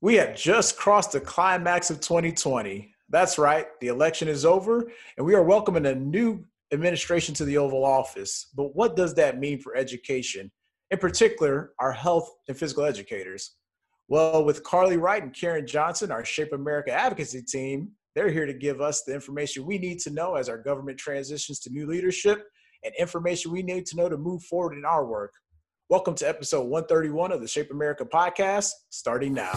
We have just crossed the climax of 2020. That's right, the election is over, and we are welcoming a new administration to the Oval Office. But what does that mean for education, in particular, our health and physical educators? Well, with Carly Wright and Karen Johnson, our Shape America advocacy team, they're here to give us the information we need to know as our government transitions to new leadership and information we need to know to move forward in our work. Welcome to episode 131 of the Shape America podcast, starting now.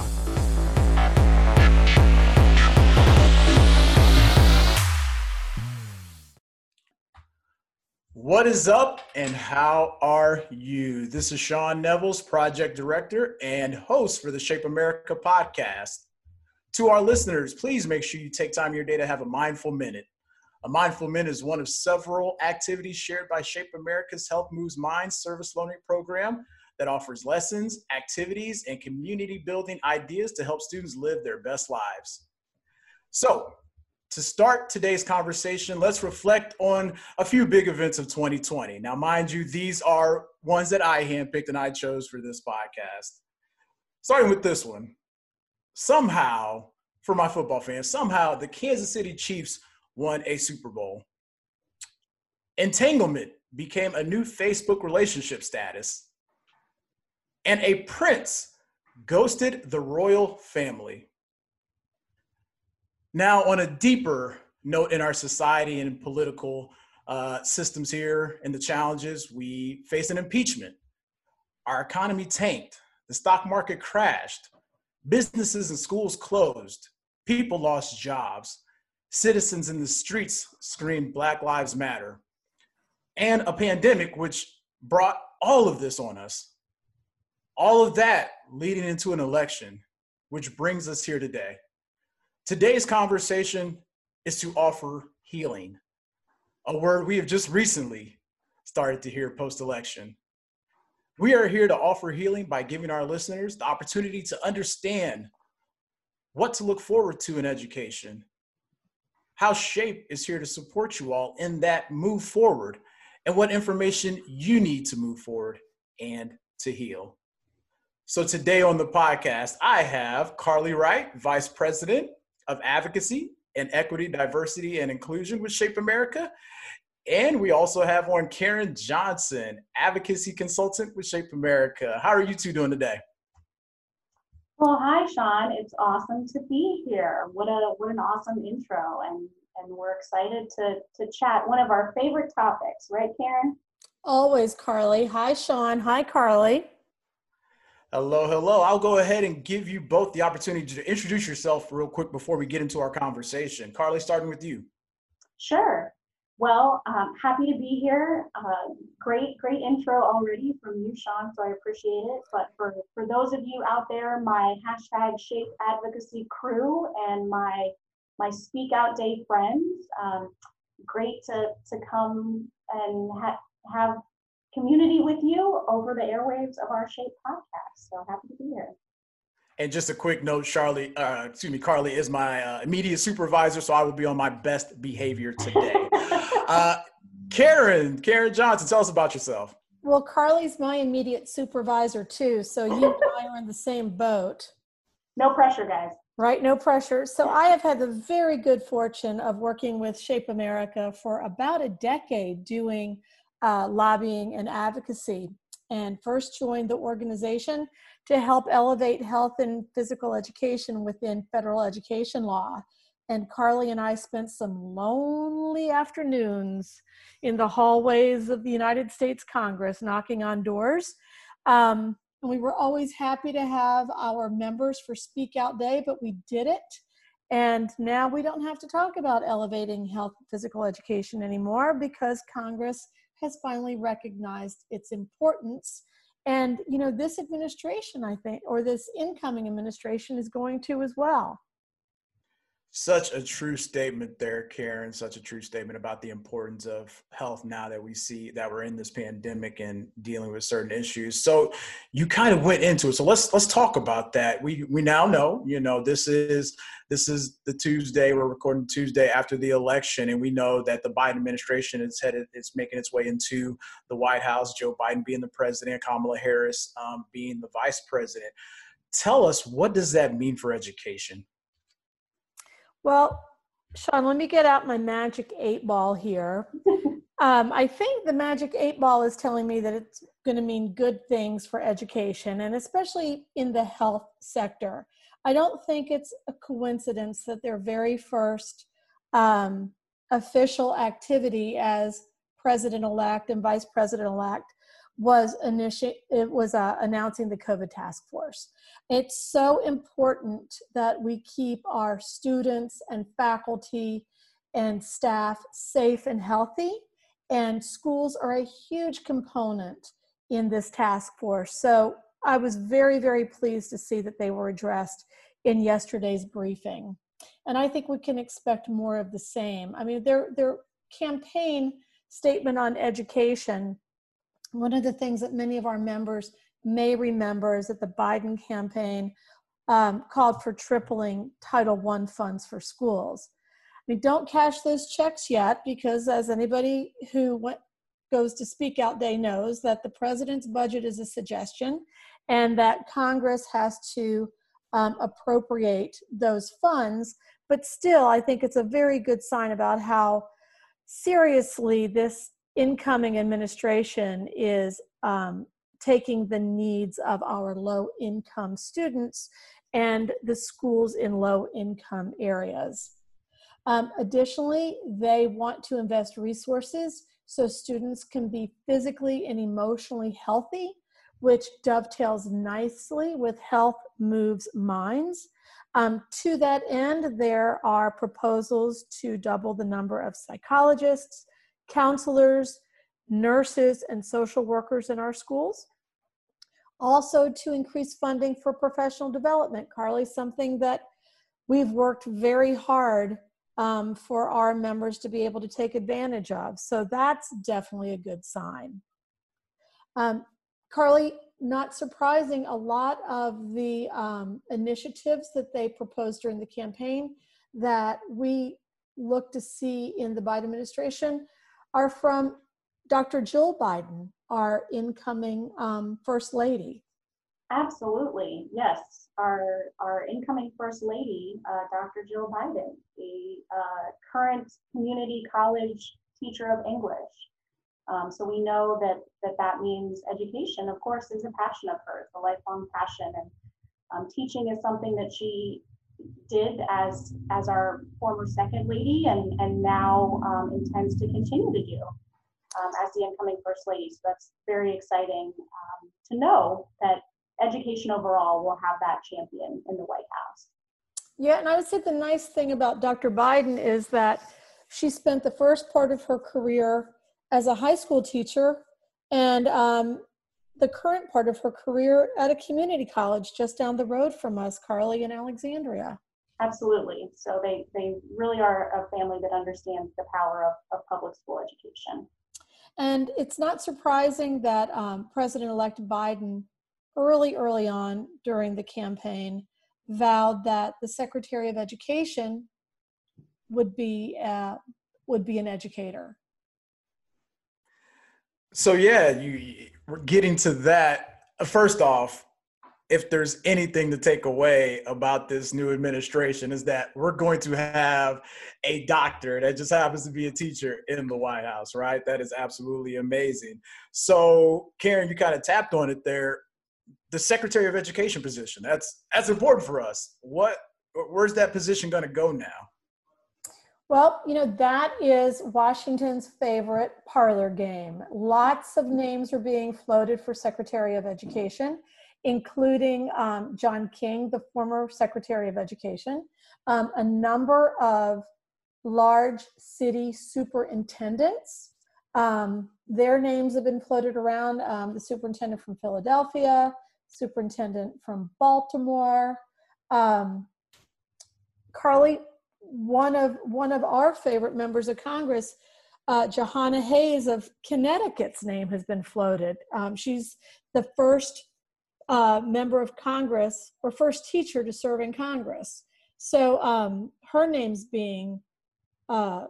What is up and how are you? This is Sean Nevels, project director and host for the Shape America podcast. To our listeners, please make sure you take time your day to have a mindful minute. A Mindful Minute is one of several activities shared by Shape America's Health Moves Minds service learning program that offers lessons, activities, and community building ideas to help students live their best lives. So, to start today's conversation, let's reflect on a few big events of 2020. Now, mind you, these are ones that I handpicked and I chose for this podcast. Starting with this one. Somehow, for my football fans, somehow the Kansas City Chiefs won a Super Bowl. Entanglement became a new Facebook relationship status. And a prince ghosted the royal family. Now, on a deeper note in our society and political uh, systems here and the challenges, we face an impeachment. Our economy tanked. The stock market crashed. Businesses and schools closed. People lost jobs citizens in the streets screamed Black Lives Matter, and a pandemic which brought all of this on us. All of that leading into an election, which brings us here today. Today's conversation is to offer healing, a word we have just recently started to hear post election. We are here to offer healing by giving our listeners the opportunity to understand what to look forward to in education how Shape is here to support you all in that move forward and what information you need to move forward and to heal. So today on the podcast, I have Carly Wright, Vice President of Advocacy and Equity, Diversity, and Inclusion with Shape America. And we also have on Karen Johnson, Advocacy Consultant with Shape America. How are you two doing today? Well, hi, Sean. It's awesome to be here. What a what an awesome intro, and and we're excited to to chat one of our favorite topics, right, Karen? Always, Carly. Hi, Sean. Hi, Carly. Hello, hello. I'll go ahead and give you both the opportunity to introduce yourself real quick before we get into our conversation. Carly, starting with you. Sure. Well, um, happy to be here. Uh, great, great intro already from you, Sean, so I appreciate it. But for, for those of you out there, my hashtag Shape Advocacy crew and my my Speak Out Day friends, um, great to, to come and ha- have community with you over the airwaves of our Shape podcast. So happy to be here. And just a quick note, Charlie, uh, excuse me, Carly is my uh, immediate supervisor, so I will be on my best behavior today. uh, Karen, Karen Johnson, tell us about yourself. Well, Carly's my immediate supervisor too, so you and I are in the same boat. No pressure, guys. Right, no pressure. So I have had the very good fortune of working with Shape America for about a decade doing uh, lobbying and advocacy and first joined the organization to help elevate health and physical education within federal education law. And Carly and I spent some lonely afternoons in the hallways of the United States Congress knocking on doors. Um, and we were always happy to have our members for Speak Out Day, but we did it. And now we don't have to talk about elevating health physical education anymore because Congress has finally recognized its importance. And, you know, this administration, I think, or this incoming administration is going to as well. Such a true statement there, Karen. Such a true statement about the importance of health now that we see that we're in this pandemic and dealing with certain issues. So you kind of went into it. So let's let's talk about that. We we now know, you know, this is this is the Tuesday, we're recording Tuesday after the election, and we know that the Biden administration is headed it's making its way into the White House, Joe Biden being the president, Kamala Harris um, being the vice president tell us what does that mean for education? Well, Sean, let me get out my magic eight ball here. Um, I think the magic eight ball is telling me that it's going to mean good things for education and especially in the health sector. I don't think it's a coincidence that their very first um, official activity as president-elect and vice president-elect was initi- it was uh, announcing the COVID task force. It's so important that we keep our students and faculty and staff safe and healthy and schools are a huge component in this task force. So I was very, very pleased to see that they were addressed in yesterday's briefing. And I think we can expect more of the same. I mean, their, their campaign statement on education, one of the things that many of our members may remember is that the Biden campaign um, called for tripling Title I funds for schools. Mean, don't cash those checks yet because, as anybody who went, goes to Speak Out Day knows, that the president's budget is a suggestion and that Congress has to um, appropriate those funds. But still, I think it's a very good sign about how seriously this incoming administration is um, taking the needs of our low income students and the schools in low income areas. Um, additionally, they want to invest resources so students can be physically and emotionally healthy, which dovetails nicely with Health Moves Minds. Um, to that end, there are proposals to double the number of psychologists, counselors, nurses, and social workers in our schools. Also, to increase funding for professional development. Carly, something that we've worked very hard um, for our members to be able to take advantage of. So that's definitely a good sign. Um, Carly, not surprising, a lot of the um, initiatives that they proposed during the campaign that we look to see in the Biden administration are from Dr. Jill Biden, our incoming um, First Lady. Absolutely, yes. Our, our incoming First Lady, uh, Dr. Jill Biden, the uh, current community college teacher of English. Um, so we know that, that that means education, of course, is a passion of hers, a lifelong passion. And um, teaching is something that she did as, as our former second lady and, and now um, intends to continue to do um, as the incoming First Lady. So that's very exciting um, to know that education overall will have that champion in the White House. Yeah, and I would say the nice thing about Dr. Biden is that she spent the first part of her career as a high school teacher and um, the current part of her career at a community college just down the road from us, Carly in Alexandria. Absolutely. So they, they really are a family that understands the power of, of public school education. And it's not surprising that um, President elect Biden early, early on during the campaign, vowed that the Secretary of Education would be uh, would be an educator. So yeah, you we're getting to that. Uh, first off, if there's anything to take away about this new administration is that we're going to have a doctor that just happens to be a teacher in the White House, right? That is absolutely amazing. So, Karen, you kind of tapped on it there the Secretary of Education position. That's that's important for us. What where's that position going to go now? Well, you know, that is Washington's favorite parlor game. Lots of names are being floated for Secretary of Education, including um, John King, the former Secretary of Education, um, a number of large city superintendents. Um, their names have been floated around. Um, the superintendent from Philadelphia, superintendent from Baltimore. Um, Carly, one of one of our favorite members of Congress, uh, Jahana Hayes of Connecticut's name has been floated. Um, she's the first uh, member of Congress or first teacher to serve in Congress. So um, her name's being uh,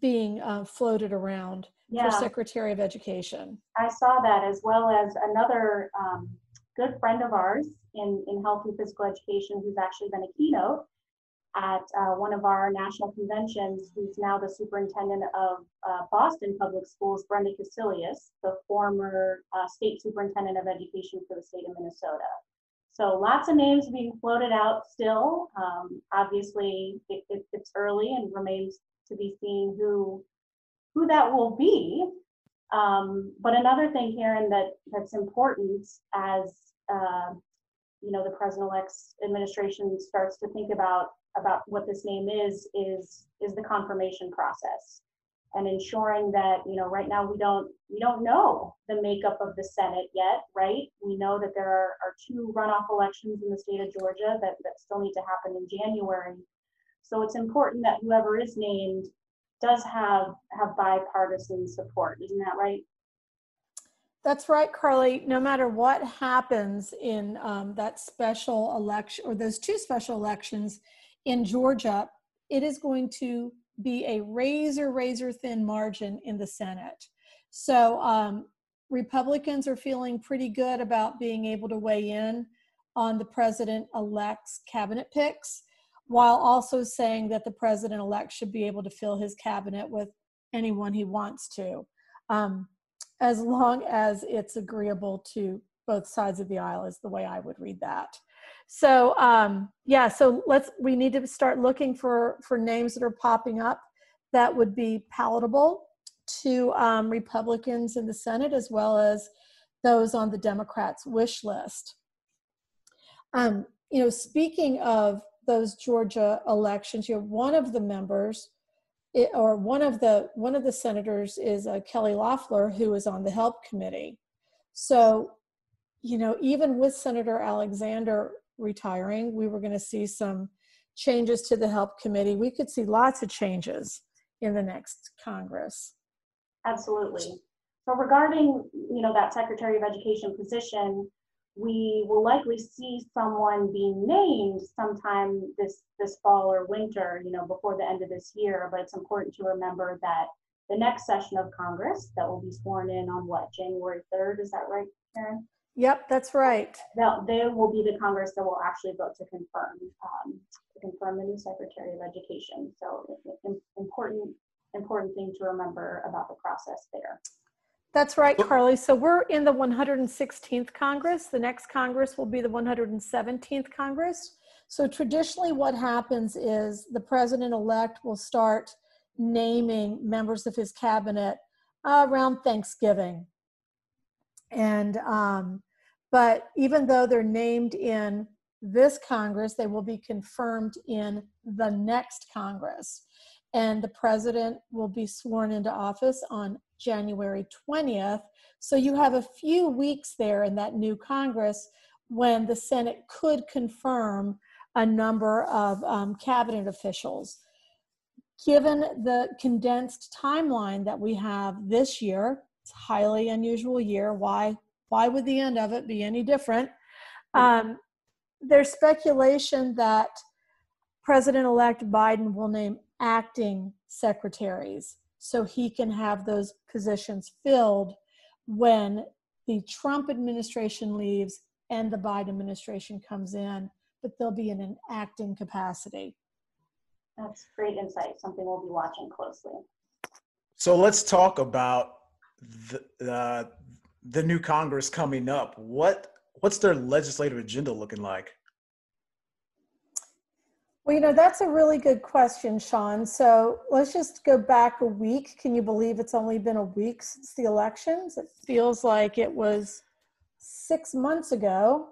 being uh, floated around yeah. for Secretary of Education. I saw that as well as another um, good friend of ours, in, in health and physical education who's actually been a keynote at uh, one of our national conventions, who's now the superintendent of uh, Boston Public Schools, Brenda Cassellius, the former uh, state superintendent of education for the state of Minnesota. So lots of names being floated out still. Um, obviously, it, it, it's early and remains to be seen who who that will be. Um, but another thing, Karen, that that's important as uh, you know the president-elect's administration starts to think about about what this name is is is the confirmation process. And ensuring that you know right now we don't we don't know the makeup of the senate yet right? We know that there are, are two runoff elections in the state of georgia that, that still need to happen in january. So it's important that whoever is named does have have bipartisan support. Isn't that right? That's right carly. No matter what happens in um, that special election or those two special elections in georgia it is going to be a razor, razor thin margin in the Senate. So um, Republicans are feeling pretty good about being able to weigh in on the president elect's cabinet picks, while also saying that the president elect should be able to fill his cabinet with anyone he wants to, um, as long as it's agreeable to both sides of the aisle, is the way I would read that. So um, yeah, so let's we need to start looking for for names that are popping up that would be palatable to um, Republicans in the Senate as well as those on the Democrats' wish list. Um, you know, speaking of those Georgia elections, you know, one of the members it, or one of the one of the senators is uh, Kelly Loeffler, who is on the Help Committee. So, you know, even with Senator Alexander retiring, we were going to see some changes to the help committee. We could see lots of changes in the next Congress. Absolutely. So regarding, you know, that Secretary of Education position, we will likely see someone being named sometime this this fall or winter, you know, before the end of this year. But it's important to remember that the next session of Congress that will be sworn in on what January 3rd, is that right, Karen? Yep, that's right. That they will be the Congress that will actually vote to confirm um, to confirm the new Secretary of Education. So important important thing to remember about the process there. That's right, Carly. So we're in the 116th Congress. The next Congress will be the 117th Congress. So traditionally, what happens is the president elect will start naming members of his cabinet around Thanksgiving. And um, but even though they're named in this Congress, they will be confirmed in the next Congress. And the president will be sworn into office on January 20th. So you have a few weeks there in that new Congress when the Senate could confirm a number of um, cabinet officials. Given the condensed timeline that we have this year, it's highly unusual year. Why? Why would the end of it be any different? Um, there's speculation that President-elect Biden will name acting secretaries so he can have those positions filled when the Trump administration leaves and the Biden administration comes in, but they'll be in an acting capacity. That's great insight, something we'll be watching closely. So let's talk about the, uh, the new Congress coming up. What what's their legislative agenda looking like? Well, you know, that's a really good question, Sean. So let's just go back a week. Can you believe it's only been a week since the elections? It feels like it was six months ago.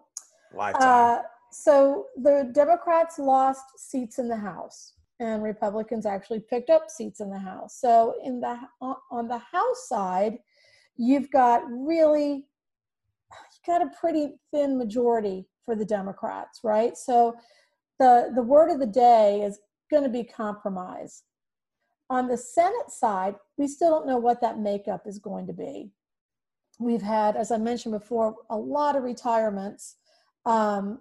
Lifetime. Uh, so the Democrats lost seats in the House, and Republicans actually picked up seats in the House. So in the on the House side, you've got really you got a pretty thin majority for the Democrats, right? So the, the word of the day is going to be compromise. On the Senate side, we still don't know what that makeup is going to be. We've had, as I mentioned before, a lot of retirements um,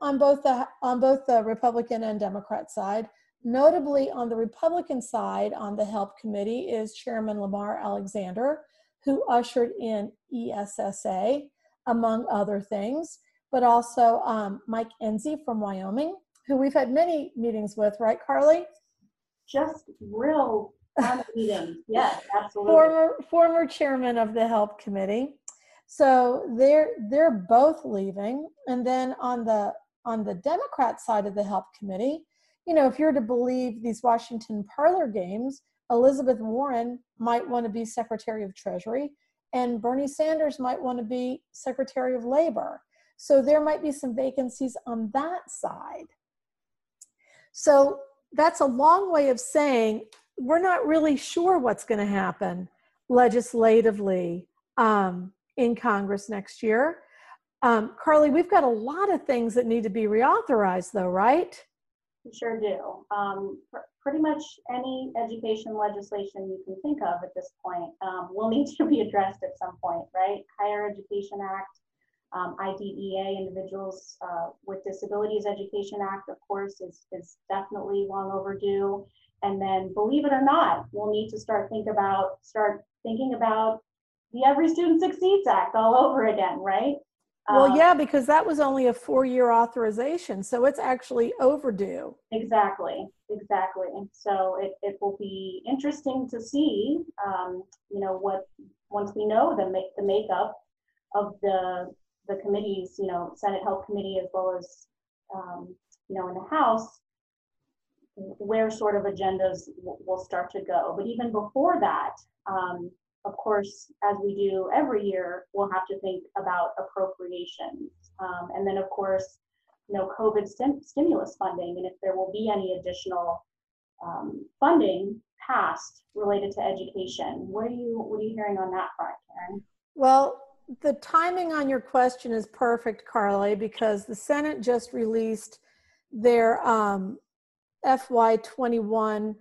on both the on both the Republican and Democrat side. Notably, on the Republican side, on the Help Committee, is Chairman Lamar Alexander, who ushered in ESSA, among other things. but also um, Mike Enzi from Wyoming, who we've had many meetings with, right, Carly? Just real fun meetings. Yes, absolutely. Former former chairman of the Help Committee. So they're they're both leaving, and then on the on the Democrat side of the Help Committee, you know, if you're to believe these Washington parlor games, Elizabeth Warren might want to be Secretary of Treasury, and Bernie Sanders might want to be Secretary of Labor. So there might be some vacancies on that side. So that's a long way of saying we're not really sure what's going to happen legislatively um, in Congress next year. Um, Carly, we've got a lot of things that need to be reauthorized, though, right? We sure do. Um, pr- pretty much any education legislation you can think of at this point um, will need to be addressed at some point, right? Higher Education Act, um, IDEA, Individuals uh, with Disabilities Education Act, of course, is, is definitely long overdue. And then, believe it or not, we'll need to start think about start thinking about the Every Student Succeeds Act all over again, right? Well, Um, yeah, because that was only a four year authorization, so it's actually overdue. Exactly, exactly. So it, it will be interesting to see, um, you know, what, once we know the make, the makeup of the, the committees, you know, Senate Health Committee as well as, um, you know, in the House, where sort of agendas w- will start to go. But even before that, um, of course, as we do every year, we'll have to think about appropriations. Um, and then, of course, you know, COVID stim- stimulus funding, and if there will be any additional um, funding passed related to education. What are you What are you hearing on that front, Karen? Well, the timing on your question is perfect, Carly, because the Senate just released their um, FY21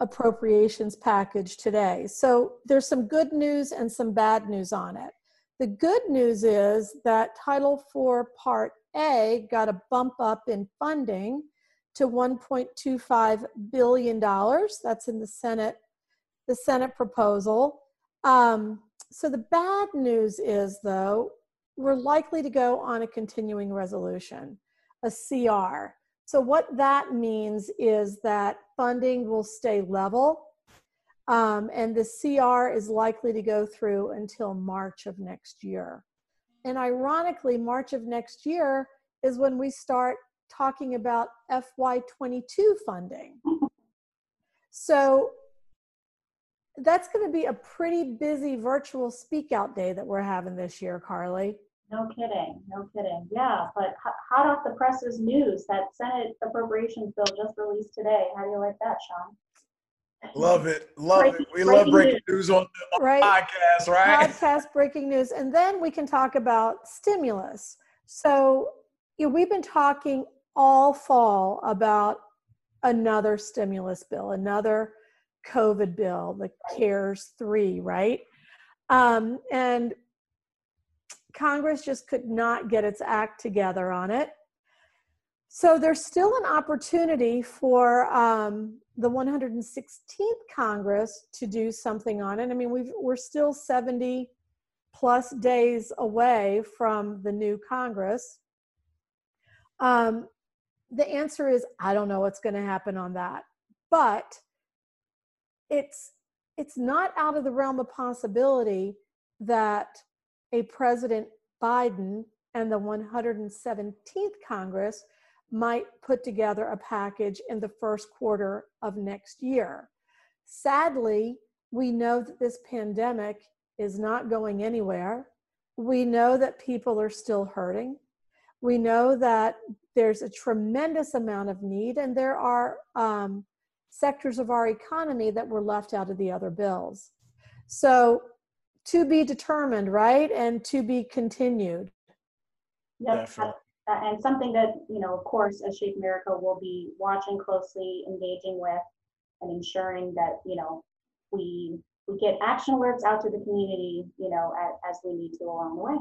appropriations package today. So there's some good news and some bad news on it. The good news is that Title IV Part A got a bump up in funding to 1.25 billion dollars. That's in the Senate, the Senate proposal. Um, so the bad news is, though, we're likely to go on a continuing resolution, a CR. So what that means is that funding will stay level, um, and the CR is likely to go through until March of next year. And ironically, March of next year is when we start talking about FY22 funding. So that's going to be a pretty busy virtual speak out day that we're having this year, Carly. No kidding, no kidding. Yeah, but hot off the presses news that Senate appropriations bill just released today. How do you like that, Sean? Love it. Love Breaking- it. We love breaking breaking news on the Right? podcast, right? Podcast breaking news. And then we can talk about stimulus. So you know, we've been talking all fall about another stimulus bill, another COVID bill, the CARES 3, right? Um, and Congress just could not get its act together on it. So there's still an opportunity for um, the 116th Congress to do something on it. I mean, we've, we're still 70 plus days away from the new Congress. Um, the answer is I don't know what's going to happen on that, but it's it's not out of the realm of possibility that a President Biden and the 117th Congress might put together a package in the first quarter of next year. Sadly, we know that this pandemic is not going anywhere. We know that people are still hurting. We know that there's a tremendous amount of need, and there are um, sectors of our economy that were left out of the other bills. So, to be determined, right? And to be continued. Yep, Definitely. and something that, you know, of course, as Shape America will be watching closely, engaging with, and ensuring that, you know, we, we get action alerts out to the community, you know, as, as we need to along the way.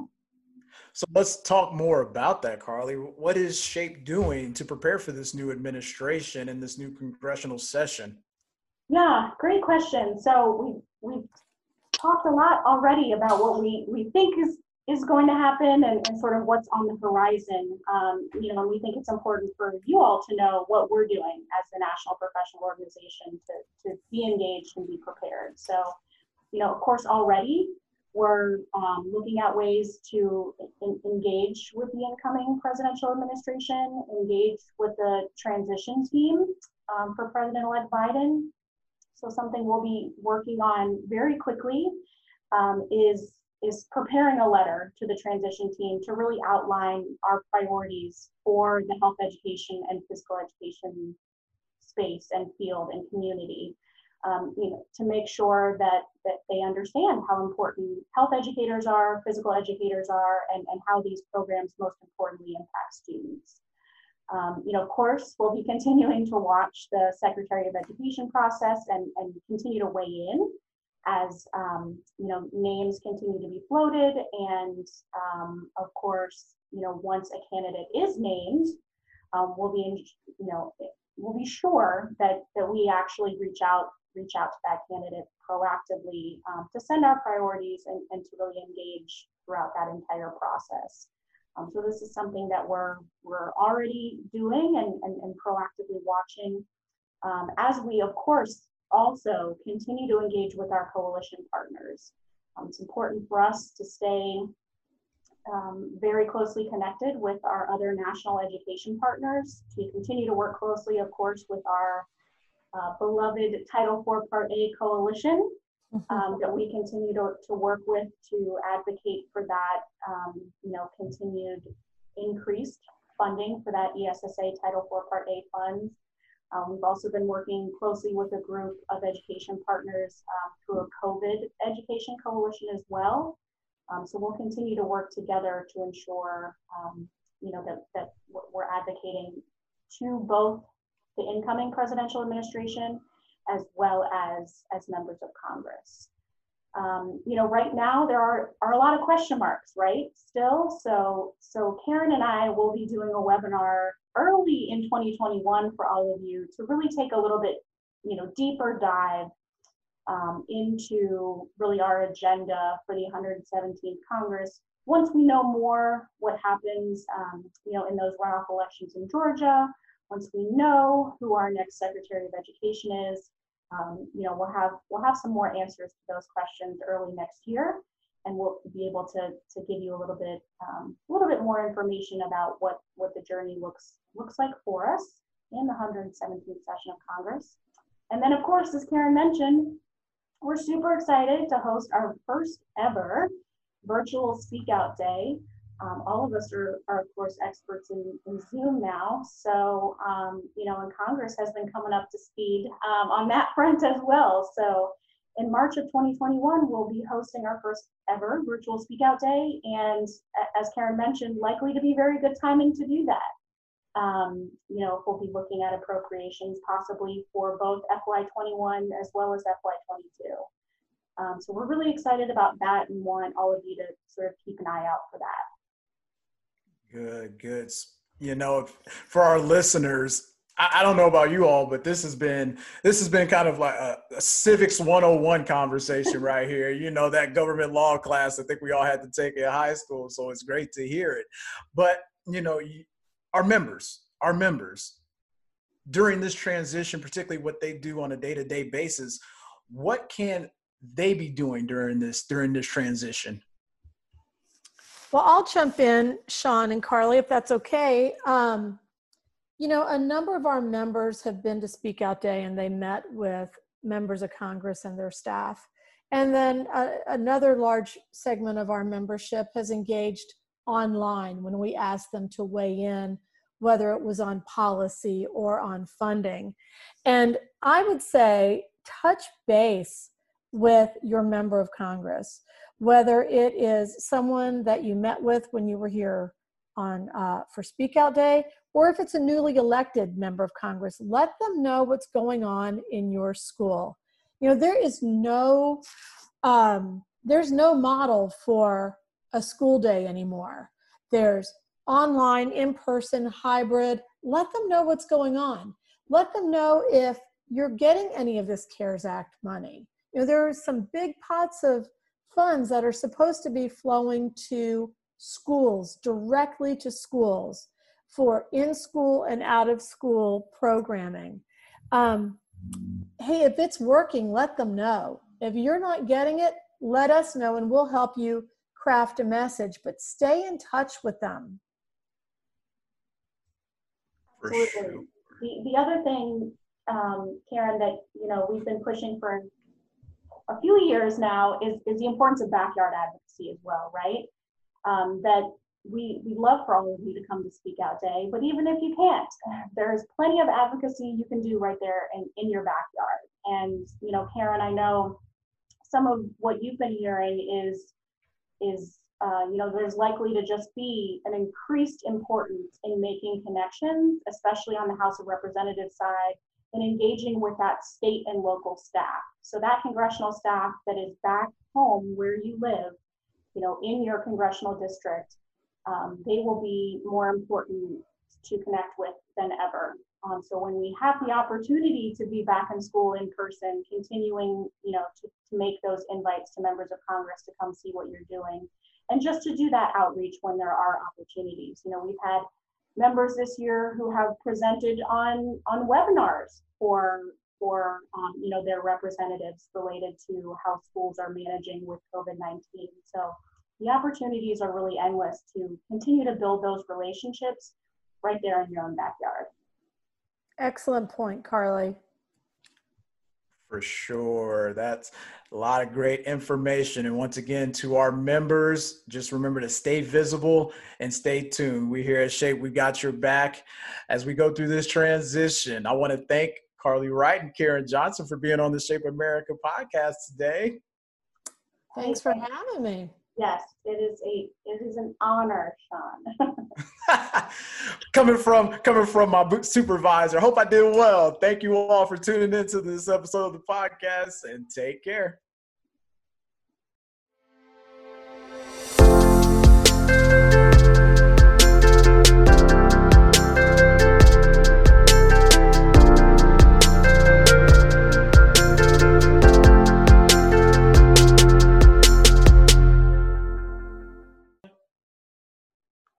So let's talk more about that, Carly. What is SHAPE doing to prepare for this new administration and this new congressional session? Yeah, great question. So we, we've talked a lot already about what we, we think is, is going to happen and, and sort of what's on the horizon. Um, you know, and we think it's important for you all to know what we're doing as the National Professional Organization to, to be engaged and be prepared. So, you know, of course, already we're um, looking at ways to in, engage with the incoming presidential administration, engage with the transition team um, for President-elect Biden. So something we'll be working on very quickly um, is is preparing a letter to the transition team to really outline our priorities for the health education and physical education space and field and community. Um, you know, to make sure that that they understand how important health educators are, physical educators are, and, and how these programs most importantly impact students. Um, you know, of course, we'll be continuing to watch the Secretary of Education process and, and continue to weigh in as um, you know names continue to be floated and um, of course you know once a candidate is named um, we'll be in, you know we'll be sure that that we actually reach out reach out to that candidate proactively um, to send our priorities and, and to really engage throughout that entire process um, so this is something that we're we're already doing and, and, and proactively watching um, as we of course also continue to engage with our coalition partners. Um, it's important for us to stay um, very closely connected with our other national education partners, We continue to work closely, of course, with our uh, beloved Title IV Part A coalition. Um, that we continue to, to work with to advocate for that, um, you know, continued increased funding for that ESSA Title IV Part A funds. Um, we've also been working closely with a group of education partners um, through a COVID education coalition as well. Um, so we'll continue to work together to ensure, um, you know, that, that we're advocating to both the incoming presidential administration as well as, as members of Congress. Um, you know, right now there are, are a lot of question marks, right? Still, so so Karen and I will be doing a webinar early in 2021 for all of you to really take a little bit, you know, deeper dive um, into really our agenda for the 117th Congress. Once we know more what happens, um, you know, in those runoff elections in Georgia, once we know who our next Secretary of Education is, um, you know, we'll have we'll have some more answers to those questions early next year and we'll be able to to give you a little bit um, a little bit more information about what what the journey looks looks like for us in the 117th session of Congress. And then, of course, as Karen mentioned, we're super excited to host our first ever virtual Speak Out Day. Um, all of us are, are, of course, experts in, in Zoom now. So, um, you know, and Congress has been coming up to speed um, on that front as well. So, in March of 2021, we'll be hosting our first ever virtual Speak Out Day. And as Karen mentioned, likely to be very good timing to do that. Um, you know, we'll be looking at appropriations possibly for both FY21 as well as FY22. Um, so we're really excited about that and want all of you to sort of keep an eye out for that. Good, good. You know, for our listeners, I, don't know about you all, but this has been this has been kind of like a, a, civics 101 conversation right here. You know, that government law class I think we all had to take in high school, so it's great to hear it. But you know, our members, our members, during this transition, particularly what they do on a day-to-day basis, what can they be doing during this during this transition? Well, I'll jump in, Sean and Carly, if that's okay. Um, you know, a number of our members have been to Speak Out Day and they met with members of Congress and their staff. And then uh, another large segment of our membership has engaged online when we asked them to weigh in, whether it was on policy or on funding. And I would say touch base with your member of Congress, whether it is someone that you met with when you were here on uh, for Speak Out Day, or if it's a newly elected member of Congress, let them know what's going on in your school. You know, there is no um, there's no model for a school day anymore. There's online, in person, hybrid. Let them know what's going on. Let them know if you're getting any of this CARES Act money. You know, there are some big pots of funds that are supposed to be flowing to schools, directly to schools for in school and out of school programming. Um, hey, if it's working, let them know. If you're not getting it, let us know and we'll help you craft a message, but stay in touch with them. For Absolutely. sure. The, the other thing, um, Karen, that, you know, we've been pushing for a few years now is, is the importance of backyard advocacy as well, right? Um, that we, we love for all of you to come to Speak Out Day, but even if you can't, there's plenty of advocacy you can do right there in, in your backyard. And, you know, Karen, I know some of what you've been hearing is, is, uh, you know, there's likely to just be an increased importance in making connections, especially on the House of Representatives side, and engaging with that state and local staff. So that congressional staff that is back home where you live, you know, in your congressional district, um, they will be more important to connect with than ever. Um, so when we have the opportunity to be back in school in person, continuing, you know, to, to make those invites to members of Congress to come see what you're doing, and just to do that outreach when there are opportunities. You know, we've had members this year who have presented on on webinars for for um, you know their representatives related to how schools are managing with COVID-19. So the opportunities are really endless to continue to build those relationships right there in your own backyard. Excellent point, Carly. For sure. That's a lot of great information. And once again, to our members, just remember to stay visible and stay tuned. We here at Shape, we got your back as we go through this transition. I want to thank Carly Wright and Karen Johnson for being on the Shape America podcast today. Thanks for having me. Yes, it is a it is an honor, Sean. coming from coming from my supervisor. Hope I did well. Thank you all for tuning into this episode of the podcast and take care.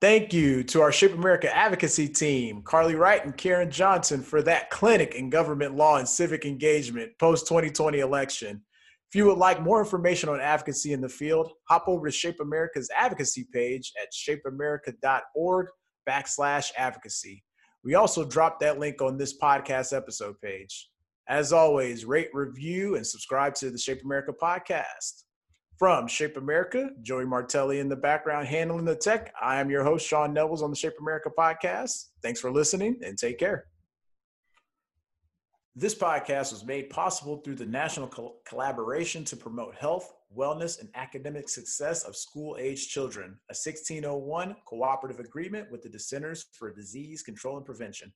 Thank you to our Shape America advocacy team, Carly Wright and Karen Johnson, for that clinic in government law and civic engagement post 2020 election. If you would like more information on advocacy in the field, hop over to Shape America's advocacy page at shapeamerica.org backslash advocacy. We also dropped that link on this podcast episode page. As always, rate, review, and subscribe to the Shape America podcast. From Shape America, Joey Martelli in the background handling the tech. I am your host, Sean Nevels on the Shape America podcast. Thanks for listening and take care. This podcast was made possible through the national col- collaboration to promote health, wellness, and academic success of school age children, a 1601 cooperative agreement with the Centers for Disease Control and Prevention.